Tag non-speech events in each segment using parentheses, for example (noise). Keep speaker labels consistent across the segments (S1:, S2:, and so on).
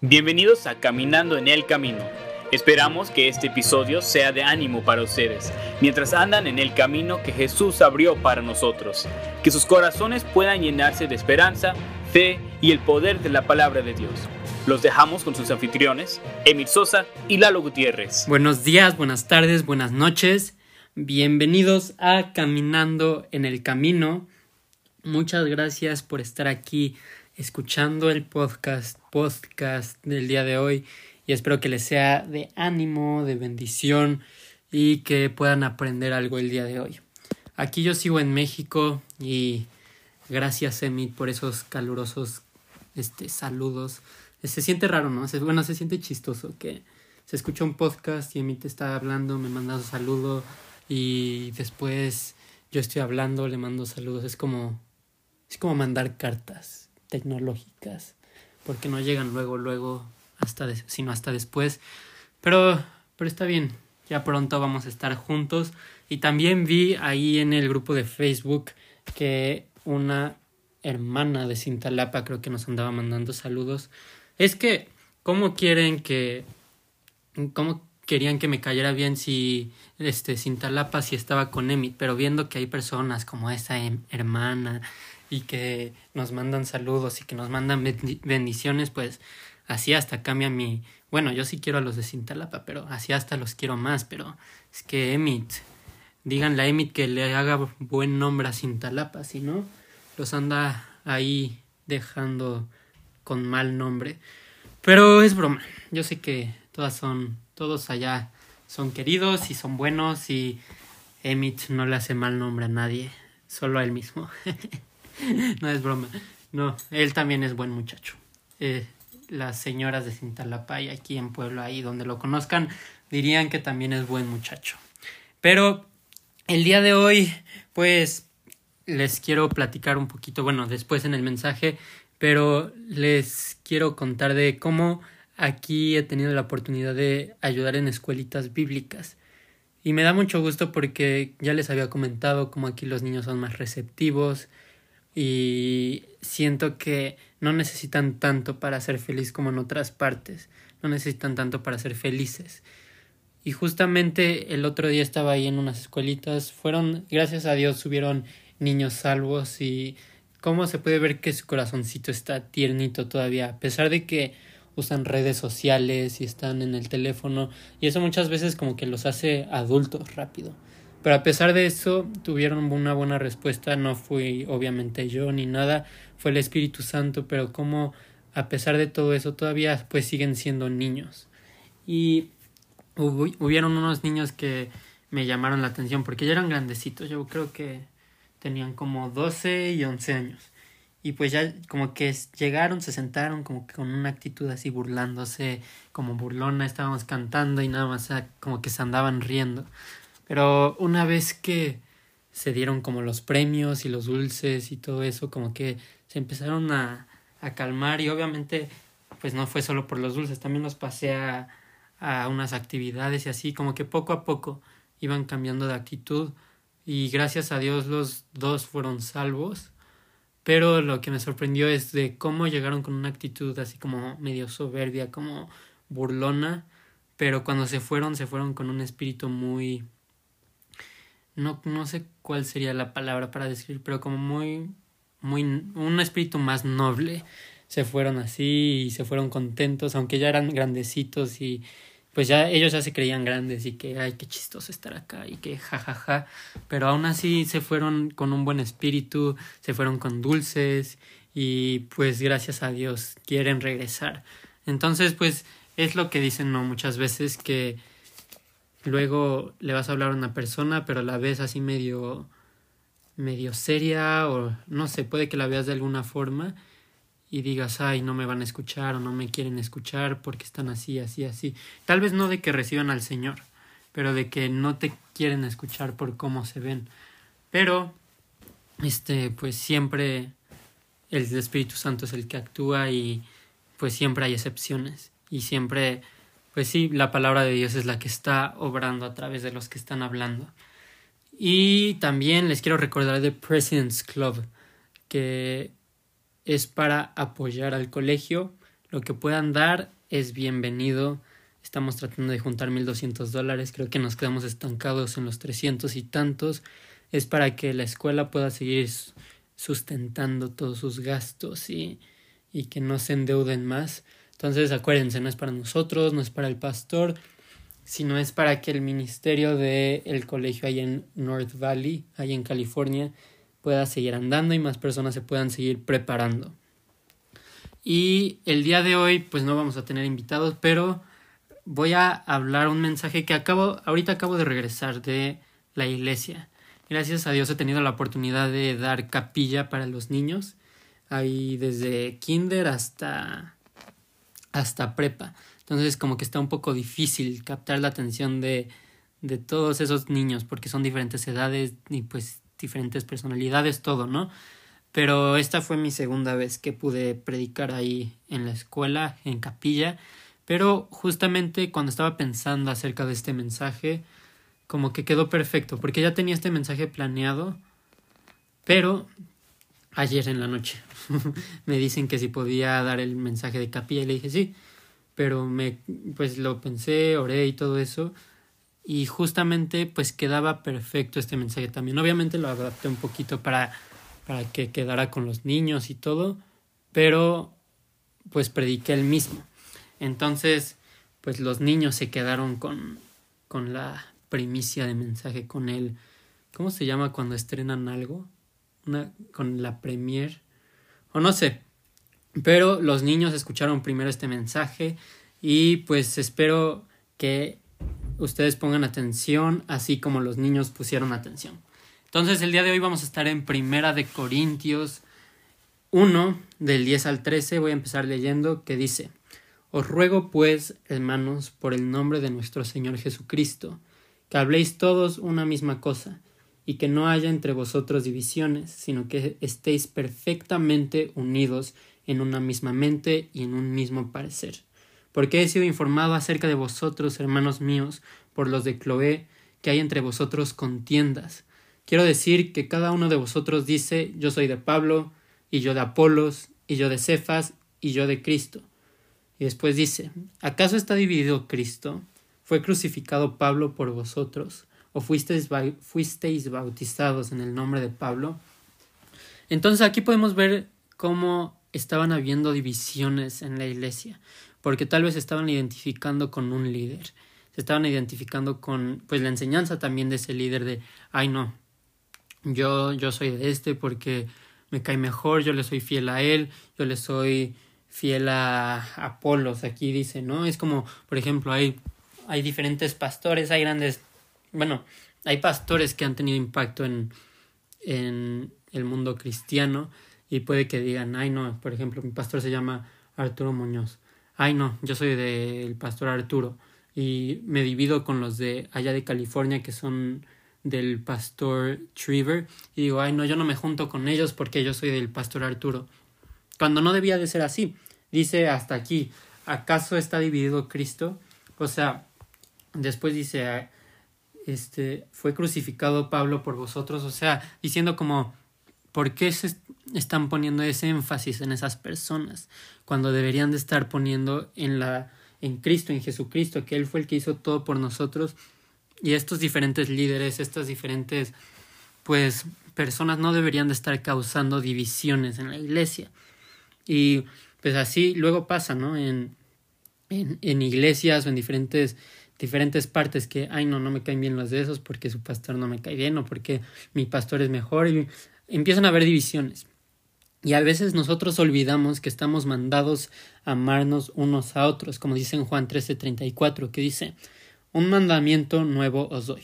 S1: Bienvenidos a Caminando en el Camino. Esperamos que este episodio sea de ánimo para ustedes, mientras andan en el camino que Jesús abrió para nosotros. Que sus corazones puedan llenarse de esperanza, fe y el poder de la palabra de Dios. Los dejamos con sus anfitriones, Emil Sosa y Lalo Gutiérrez.
S2: Buenos días, buenas tardes, buenas noches. Bienvenidos a Caminando en el Camino. Muchas gracias por estar aquí escuchando el podcast, podcast del día de hoy y espero que les sea de ánimo, de bendición y que puedan aprender algo el día de hoy. Aquí yo sigo en México y gracias Emit por esos calurosos este, saludos. Se siente raro, ¿no? bueno, se siente chistoso que se escucha un podcast y Emit está hablando, me manda un saludo y después yo estoy hablando, le mando saludos. Es como, es como mandar cartas tecnológicas, porque no llegan luego, luego, hasta sino hasta después. Pero, pero está bien, ya pronto vamos a estar juntos. Y también vi ahí en el grupo de Facebook que una hermana de Cintalapa creo que nos andaba mandando saludos. Es que, ¿cómo quieren que... ¿Cómo querían que me cayera bien si este Cintalapa si estaba con Emit, pero viendo que hay personas como esa em, hermana y que nos mandan saludos y que nos mandan bendiciones, pues así hasta cambia mi... Bueno, yo sí quiero a los de Cintalapa, pero así hasta los quiero más, pero es que Emit, díganle a Emit que le haga buen nombre a Cintalapa, si no, los anda ahí dejando con mal nombre. Pero es broma, yo sé que todas son, todos allá son queridos y son buenos y Emit no le hace mal nombre a nadie, solo a él mismo. (laughs) (laughs) no es broma. No, él también es buen muchacho. Eh, las señoras de Cintalapa y aquí en Pueblo, ahí donde lo conozcan, dirían que también es buen muchacho. Pero el día de hoy, pues, les quiero platicar un poquito, bueno, después en el mensaje, pero les quiero contar de cómo aquí he tenido la oportunidad de ayudar en escuelitas bíblicas. Y me da mucho gusto porque ya les había comentado cómo aquí los niños son más receptivos, y siento que no necesitan tanto para ser feliz como en otras partes, no necesitan tanto para ser felices. Y justamente el otro día estaba ahí en unas escuelitas, fueron, gracias a Dios, subieron niños salvos y cómo se puede ver que su corazoncito está tiernito todavía, a pesar de que usan redes sociales y están en el teléfono y eso muchas veces como que los hace adultos rápido. Pero a pesar de eso, tuvieron una buena respuesta. No fui obviamente yo ni nada, fue el Espíritu Santo, pero como a pesar de todo eso, todavía pues siguen siendo niños. Y hubo, hubieron unos niños que me llamaron la atención porque ya eran grandecitos. Yo creo que tenían como 12 y 11 años. Y pues ya como que llegaron, se sentaron como que con una actitud así burlándose, como burlona, estábamos cantando y nada más como que se andaban riendo. Pero una vez que se dieron como los premios y los dulces y todo eso, como que se empezaron a, a calmar y obviamente pues no fue solo por los dulces, también los pasé a, a unas actividades y así, como que poco a poco iban cambiando de actitud y gracias a Dios los dos fueron salvos. Pero lo que me sorprendió es de cómo llegaron con una actitud así como medio soberbia, como burlona, pero cuando se fueron, se fueron con un espíritu muy no, no sé cuál sería la palabra para describir, pero como muy, muy, un espíritu más noble. Se fueron así y se fueron contentos, aunque ya eran grandecitos y pues ya ellos ya se creían grandes y que ay qué chistoso estar acá y que jajaja, ja, ja. pero aún así se fueron con un buen espíritu, se fueron con dulces y pues gracias a Dios quieren regresar. Entonces pues es lo que dicen no muchas veces que luego le vas a hablar a una persona, pero la ves así medio medio seria o no sé, puede que la veas de alguna forma y digas, ay, no me van a escuchar o no me quieren escuchar porque están así, así, así. Tal vez no de que reciban al Señor, pero de que no te quieren escuchar por cómo se ven. Pero, este, pues siempre el Espíritu Santo es el que actúa y pues siempre hay excepciones y siempre pues sí, la palabra de Dios es la que está obrando a través de los que están hablando. Y también les quiero recordar de President's Club, que es para apoyar al colegio. Lo que puedan dar es bienvenido. Estamos tratando de juntar 1.200 dólares. Creo que nos quedamos estancados en los 300 y tantos. Es para que la escuela pueda seguir sustentando todos sus gastos y, y que no se endeuden más. Entonces acuérdense, no es para nosotros, no es para el pastor, sino es para que el ministerio del el colegio ahí en North Valley, ahí en California, pueda seguir andando y más personas se puedan seguir preparando. Y el día de hoy, pues no vamos a tener invitados, pero voy a hablar un mensaje que acabo, ahorita acabo de regresar de la iglesia. Gracias a Dios he tenido la oportunidad de dar capilla para los niños, ahí desde kinder hasta hasta prepa. Entonces como que está un poco difícil captar la atención de, de todos esos niños porque son diferentes edades y pues diferentes personalidades, todo, ¿no? Pero esta fue mi segunda vez que pude predicar ahí en la escuela, en capilla. Pero justamente cuando estaba pensando acerca de este mensaje, como que quedó perfecto, porque ya tenía este mensaje planeado, pero ayer en la noche. (laughs) me dicen que si podía dar el mensaje de capilla y le dije sí, pero me pues lo pensé, oré y todo eso y justamente pues quedaba perfecto este mensaje también. Obviamente lo adapté un poquito para para que quedara con los niños y todo, pero pues prediqué el mismo. Entonces, pues los niños se quedaron con con la primicia de mensaje con él. ¿Cómo se llama cuando estrenan algo? Con la premier o no sé. Pero los niños escucharon primero este mensaje y pues espero que ustedes pongan atención así como los niños pusieron atención. Entonces el día de hoy vamos a estar en Primera de Corintios 1 del 10 al 13 voy a empezar leyendo que dice Os ruego pues, hermanos, por el nombre de nuestro Señor Jesucristo, que habléis todos una misma cosa y que no haya entre vosotros divisiones, sino que estéis perfectamente unidos en una misma mente y en un mismo parecer. Porque he sido informado acerca de vosotros, hermanos míos, por los de Cloé, que hay entre vosotros contiendas. Quiero decir que cada uno de vosotros dice yo soy de Pablo, y yo de Apolos, y yo de Cefas, y yo de Cristo. Y después dice ¿Acaso está dividido Cristo? ¿Fue crucificado Pablo por vosotros? O fuisteis, bautizados en el nombre de Pablo. Entonces aquí podemos ver cómo estaban habiendo divisiones en la iglesia, porque tal vez estaban identificando con un líder, se estaban identificando con pues la enseñanza también de ese líder de ay no, yo, yo soy de este porque me cae mejor, yo le soy fiel a él, yo le soy fiel a Apolos, aquí dice, ¿no? Es como, por ejemplo, hay, hay diferentes pastores, hay grandes bueno, hay pastores que han tenido impacto en, en el mundo cristiano y puede que digan, ay no, por ejemplo, mi pastor se llama Arturo Muñoz. Ay no, yo soy del pastor Arturo y me divido con los de allá de California que son del pastor Trevor y digo, ay no, yo no me junto con ellos porque yo soy del pastor Arturo. Cuando no debía de ser así. Dice hasta aquí, ¿acaso está dividido Cristo? O sea, después dice, este, fue crucificado Pablo por vosotros, o sea, diciendo como, ¿por qué se están poniendo ese énfasis en esas personas cuando deberían de estar poniendo en la en Cristo, en Jesucristo, que él fue el que hizo todo por nosotros y estos diferentes líderes, estas diferentes pues personas no deberían de estar causando divisiones en la iglesia. Y pues así luego pasa, ¿no? En, en, en iglesias o en diferentes diferentes partes que, ay, no, no me caen bien los de esos porque su pastor no me cae bien o porque mi pastor es mejor y empiezan a haber divisiones. Y a veces nosotros olvidamos que estamos mandados a amarnos unos a otros, como dice en Juan 13:34, que dice, un mandamiento nuevo os doy,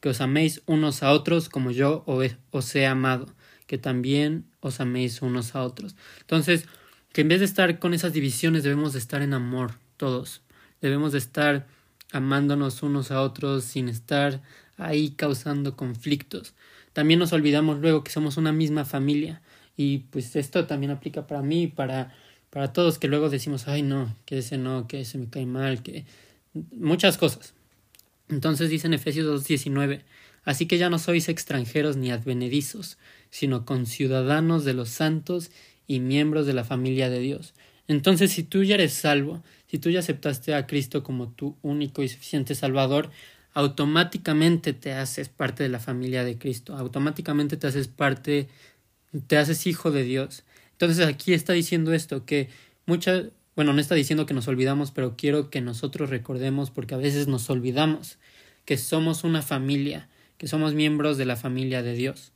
S2: que os améis unos a otros como yo os he amado, que también os améis unos a otros. Entonces, que en vez de estar con esas divisiones debemos de estar en amor todos, debemos de estar amándonos unos a otros sin estar ahí causando conflictos. También nos olvidamos luego que somos una misma familia y pues esto también aplica para mí, para para todos que luego decimos, ay no, que ese no, que ese me cae mal, que muchas cosas. Entonces dice en Efesios 2.19, así que ya no sois extranjeros ni advenedizos, sino conciudadanos de los santos y miembros de la familia de Dios, Entonces, si tú ya eres salvo, si tú ya aceptaste a Cristo como tu único y suficiente Salvador, automáticamente te haces parte de la familia de Cristo, automáticamente te haces parte, te haces hijo de Dios. Entonces aquí está diciendo esto, que muchas, bueno, no está diciendo que nos olvidamos, pero quiero que nosotros recordemos, porque a veces nos olvidamos, que somos una familia, que somos miembros de la familia de Dios.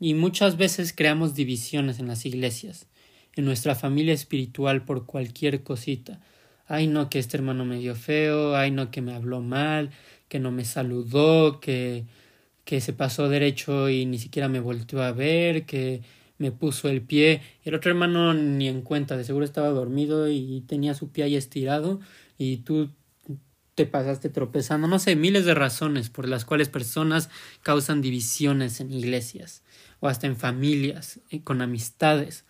S2: Y muchas veces creamos divisiones en las iglesias, en nuestra familia espiritual por cualquier cosita. Ay, no, que este hermano me dio feo, ay, no, que me habló mal, que no me saludó, que, que se pasó derecho y ni siquiera me volteó a ver, que me puso el pie. El otro hermano ni en cuenta, de seguro estaba dormido y tenía su pie ahí estirado y tú te pasaste tropezando. No sé, miles de razones por las cuales personas causan divisiones en iglesias o hasta en familias, eh, con amistades.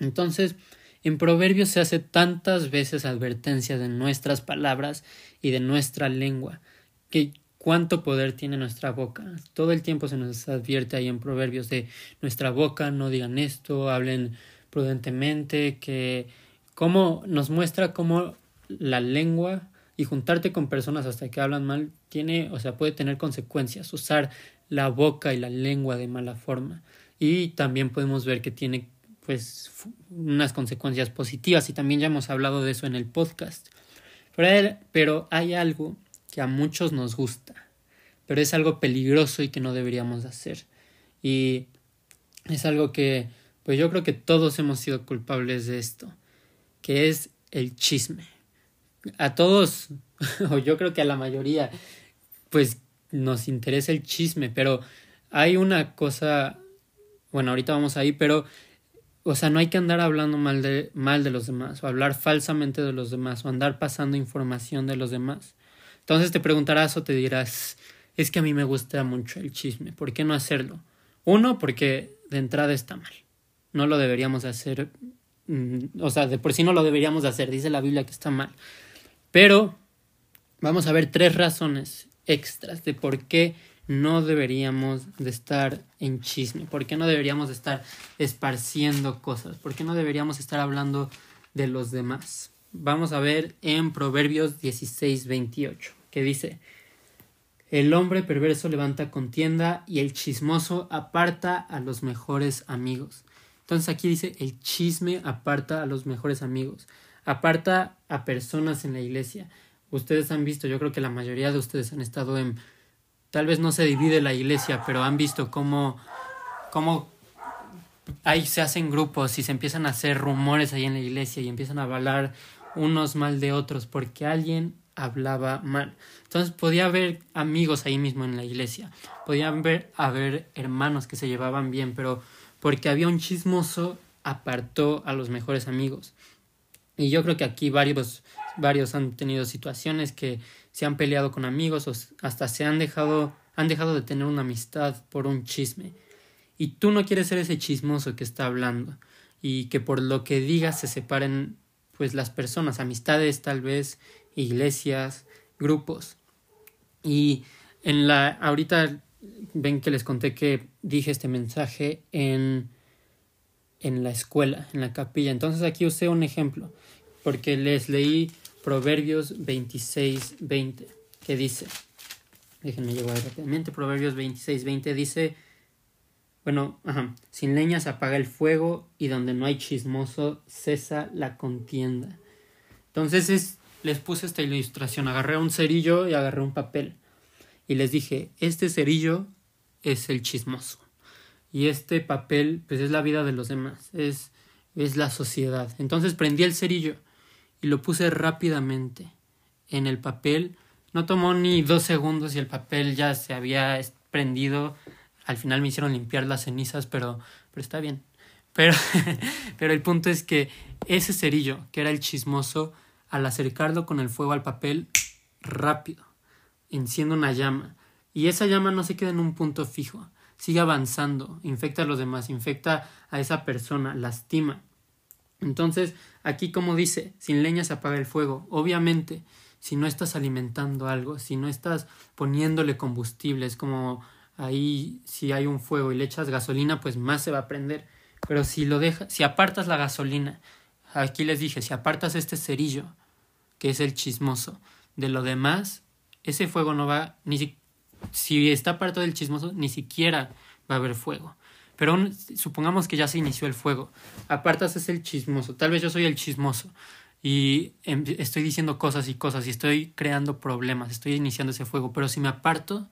S2: Entonces, en Proverbios se hace tantas veces advertencia de nuestras palabras y de nuestra lengua, que cuánto poder tiene nuestra boca. Todo el tiempo se nos advierte ahí en Proverbios de nuestra boca, no digan esto, hablen prudentemente, que cómo nos muestra cómo la lengua y juntarte con personas hasta que hablan mal tiene, o sea, puede tener consecuencias, usar la boca y la lengua de mala forma. Y también podemos ver que tiene pues unas consecuencias positivas y también ya hemos hablado de eso en el podcast. Pero, hay algo que a muchos nos gusta, pero es algo peligroso y que no deberíamos hacer. Y es algo que, pues yo creo que todos hemos sido culpables de esto, que es el chisme. A todos, (laughs) o yo creo que a la mayoría, pues nos interesa el chisme, pero hay una cosa, bueno, ahorita vamos ahí, pero, o sea, no hay que andar hablando mal de, mal de los demás, o hablar falsamente de los demás, o andar pasando información de los demás. Entonces te preguntarás o te dirás, es que a mí me gusta mucho el chisme, ¿por qué no hacerlo? Uno, porque de entrada está mal. No lo deberíamos hacer, mm, o sea, de por sí no lo deberíamos hacer, dice la Biblia que está mal. Pero vamos a ver tres razones extras de por qué no deberíamos de estar en chisme, por qué no deberíamos de estar esparciendo cosas, por qué no deberíamos estar hablando de los demás. Vamos a ver en Proverbios 16, 28 que dice, el hombre perverso levanta contienda y el chismoso aparta a los mejores amigos. Entonces aquí dice, el chisme aparta a los mejores amigos, aparta a personas en la iglesia. Ustedes han visto, yo creo que la mayoría de ustedes han estado en, tal vez no se divide la iglesia, pero han visto cómo, cómo ahí se hacen grupos y se empiezan a hacer rumores ahí en la iglesia y empiezan a hablar unos mal de otros porque alguien hablaba mal. Entonces podía haber amigos ahí mismo en la iglesia, podía haber, haber hermanos que se llevaban bien, pero porque había un chismoso apartó a los mejores amigos. Y yo creo que aquí varios, varios han tenido situaciones que se han peleado con amigos o hasta se han dejado, han dejado de tener una amistad por un chisme. Y tú no quieres ser ese chismoso que está hablando y que por lo que digas se separen pues las personas, amistades tal vez, iglesias, grupos. Y en la ahorita ven que les conté que dije este mensaje en en la escuela, en la capilla. Entonces aquí usé un ejemplo, porque les leí Proverbios 26, 20, que dice, déjenme llevar rápidamente, Proverbios 26, 20 dice, bueno, ajá, sin leña se apaga el fuego y donde no hay chismoso cesa la contienda. Entonces es les puse esta ilustración. Agarré un cerillo y agarré un papel. Y les dije, este cerillo es el chismoso. Y este papel, pues es la vida de los demás, es, es la sociedad. Entonces prendí el cerillo y lo puse rápidamente en el papel. No tomó ni dos segundos y el papel ya se había prendido. Al final me hicieron limpiar las cenizas, pero, pero está bien. Pero, (laughs) pero el punto es que ese cerillo, que era el chismoso, al acercarlo con el fuego al papel, rápido, enciende una llama. Y esa llama no se queda en un punto fijo, sigue avanzando, infecta a los demás, infecta a esa persona, lastima. Entonces, aquí como dice, sin leña se apaga el fuego. Obviamente, si no estás alimentando algo, si no estás poniéndole combustible, es como ahí si hay un fuego y le echas gasolina, pues más se va a prender. Pero si lo dejas, si apartas la gasolina, aquí les dije, si apartas este cerillo, que es el chismoso, de lo demás, ese fuego no va, ni si, si está apartado del chismoso, ni siquiera va a haber fuego. Pero supongamos que ya se inició el fuego. Apartas es el chismoso. Tal vez yo soy el chismoso y em, estoy diciendo cosas y cosas y estoy creando problemas, estoy iniciando ese fuego. Pero si me aparto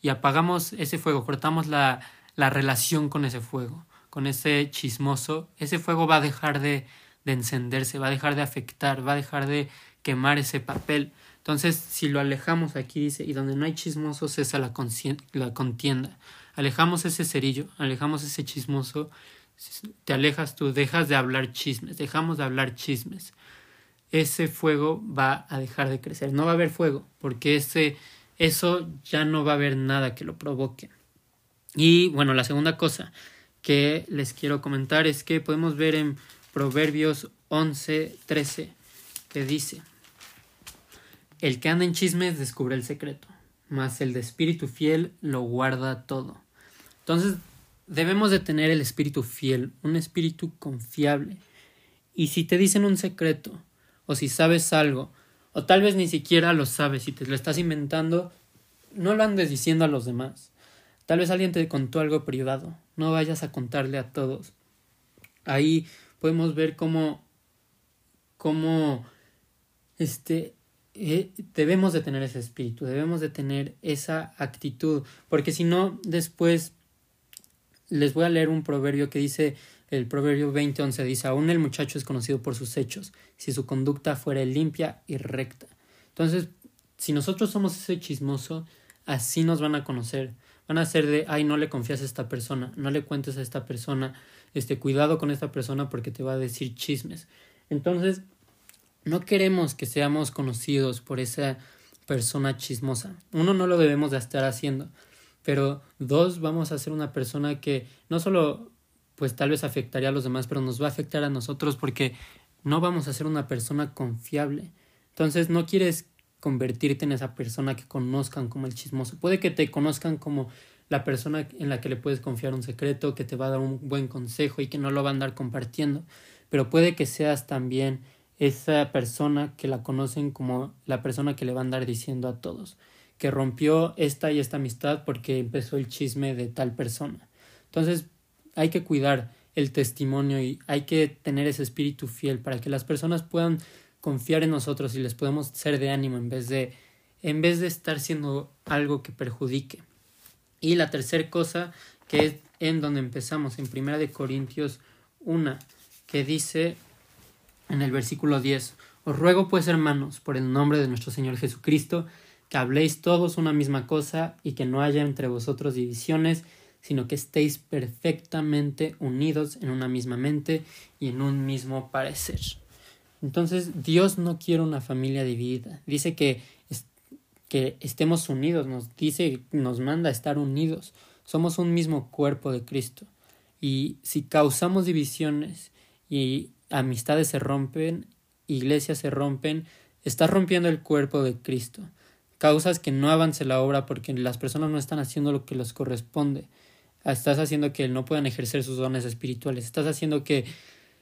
S2: y apagamos ese fuego, cortamos la, la relación con ese fuego, con ese chismoso, ese fuego va a dejar de, de encenderse, va a dejar de afectar, va a dejar de quemar ese papel. Entonces, si lo alejamos, aquí dice, y donde no hay chismoso cesa la, la contienda alejamos ese cerillo, alejamos ese chismoso, te alejas tú, dejas de hablar chismes, dejamos de hablar chismes. Ese fuego va a dejar de crecer. No va a haber fuego, porque ese, eso ya no va a haber nada que lo provoque. Y bueno, la segunda cosa que les quiero comentar es que podemos ver en Proverbios 11, 13, que dice, el que anda en chismes descubre el secreto, mas el de espíritu fiel lo guarda todo. Entonces, debemos de tener el espíritu fiel, un espíritu confiable. Y si te dicen un secreto, o si sabes algo, o tal vez ni siquiera lo sabes y te lo estás inventando, no lo andes diciendo a los demás. Tal vez alguien te contó algo privado, no vayas a contarle a todos. Ahí podemos ver cómo, cómo, este, eh, debemos de tener ese espíritu, debemos de tener esa actitud, porque si no, después les voy a leer un proverbio que dice, el proverbio 20:11 dice, aún el muchacho es conocido por sus hechos, si su conducta fuera limpia y recta. Entonces, si nosotros somos ese chismoso, así nos van a conocer. Van a ser de, ay, no le confías a esta persona, no le cuentes a esta persona, este, cuidado con esta persona porque te va a decir chismes. Entonces, no queremos que seamos conocidos por esa persona chismosa. Uno, no lo debemos de estar haciendo pero dos, vamos a ser una persona que no solo pues tal vez afectaría a los demás, pero nos va a afectar a nosotros porque no vamos a ser una persona confiable. Entonces no quieres convertirte en esa persona que conozcan como el chismoso. Puede que te conozcan como la persona en la que le puedes confiar un secreto, que te va a dar un buen consejo y que no lo va a andar compartiendo, pero puede que seas también esa persona que la conocen como la persona que le va a andar diciendo a todos que rompió esta y esta amistad porque empezó el chisme de tal persona. Entonces hay que cuidar el testimonio y hay que tener ese espíritu fiel para que las personas puedan confiar en nosotros y les podemos ser de ánimo en vez de en vez de estar siendo algo que perjudique. Y la tercera cosa que es en donde empezamos en Primera de Corintios 1 que dice en el versículo 10 Os ruego pues hermanos por el nombre de nuestro Señor Jesucristo que habléis todos una misma cosa y que no haya entre vosotros divisiones, sino que estéis perfectamente unidos en una misma mente y en un mismo parecer. Entonces Dios no quiere una familia dividida. Dice que, que estemos unidos, nos dice, nos manda a estar unidos. Somos un mismo cuerpo de Cristo. Y si causamos divisiones y amistades se rompen, iglesias se rompen, está rompiendo el cuerpo de Cristo causas que no avance la obra porque las personas no están haciendo lo que les corresponde. Estás haciendo que no puedan ejercer sus dones espirituales. Estás haciendo que,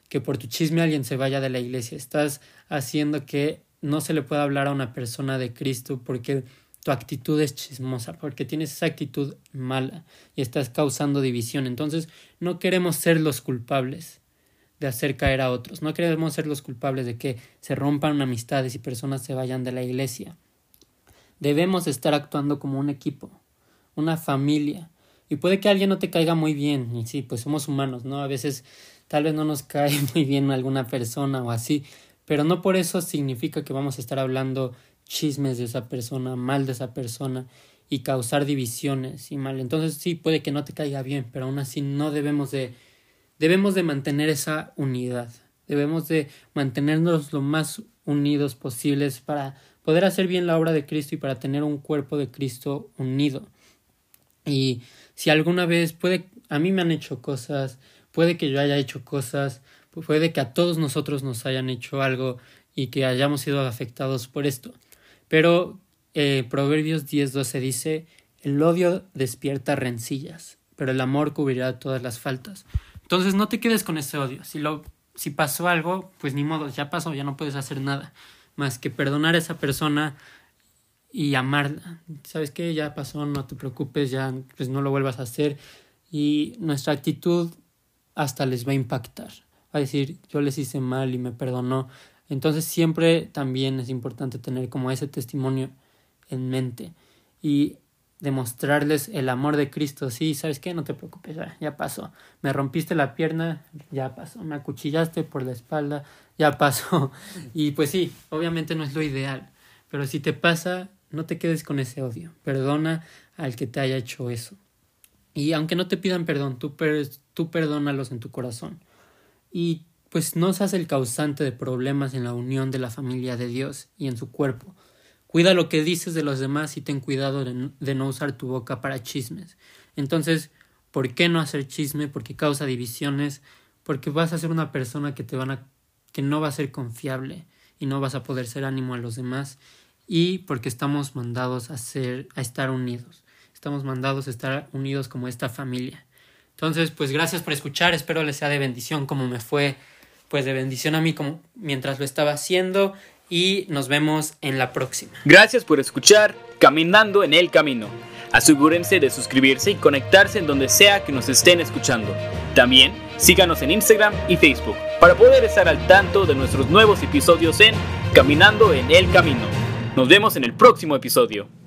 S2: que por tu chisme alguien se vaya de la iglesia. Estás haciendo que no se le pueda hablar a una persona de Cristo porque tu actitud es chismosa, porque tienes esa actitud mala y estás causando división. Entonces, no queremos ser los culpables de hacer caer a otros. No queremos ser los culpables de que se rompan amistades y personas se vayan de la iglesia. Debemos estar actuando como un equipo, una familia. Y puede que alguien no te caiga muy bien, y sí, pues somos humanos, ¿no? A veces tal vez no nos (laughs) cae muy bien alguna persona o así, pero no por eso significa que vamos a estar hablando chismes de esa persona, mal de esa persona y causar divisiones y mal. Entonces sí, puede que no te caiga bien, pero aún así no debemos de debemos de mantener esa unidad. Debemos de mantenernos lo más unidos posibles para poder hacer bien la obra de Cristo y para tener un cuerpo de Cristo unido. Y si alguna vez puede, a mí me han hecho cosas, puede que yo haya hecho cosas, puede que a todos nosotros nos hayan hecho algo y que hayamos sido afectados por esto. Pero eh, Proverbios 10:12 dice, el odio despierta rencillas, pero el amor cubrirá todas las faltas. Entonces no te quedes con ese odio. Si lo si pasó algo, pues ni modo, ya pasó, ya no puedes hacer nada más que perdonar a esa persona y amarla. ¿Sabes qué? Ya pasó, no te preocupes, ya pues no lo vuelvas a hacer y nuestra actitud hasta les va a impactar. Va a decir, yo les hice mal y me perdonó. Entonces siempre también es importante tener como ese testimonio en mente y demostrarles el amor de Cristo. Sí, ¿sabes qué? No te preocupes, ya, pasó. Me rompiste la pierna, ya pasó. Me acuchillaste por la espalda, ya pasó. (laughs) Y pues sí, obviamente no es lo ideal, pero si te pasa, no te quedes con ese odio. Perdona al que te haya hecho eso. Y aunque no te pidan perdón, tú, per tú perdónalos en tu corazón. Y pues no seas el causante de problemas en la unión de la familia de Dios y en su cuerpo. Cuida lo que dices de los demás y ten cuidado de, no usar tu boca para chismes. Entonces, ¿por qué no hacer chisme? Porque causa divisiones, porque vas a ser una persona que te van a que no va a ser confiable y no vas a poder ser ánimo a los demás y porque estamos mandados a ser a estar unidos. Estamos mandados a estar unidos como esta familia. Entonces, pues gracias por escuchar, espero les sea de bendición como me fue pues de bendición a mí como mientras lo estaba haciendo y nos vemos en la próxima.
S1: Gracias por escuchar Caminando en el Camino. Asegúrense de suscribirse y conectarse en donde sea que nos estén escuchando. También síganos en Instagram y Facebook para poder estar al tanto de nuestros nuevos episodios en Caminando en el Camino. Nos vemos en el próximo episodio.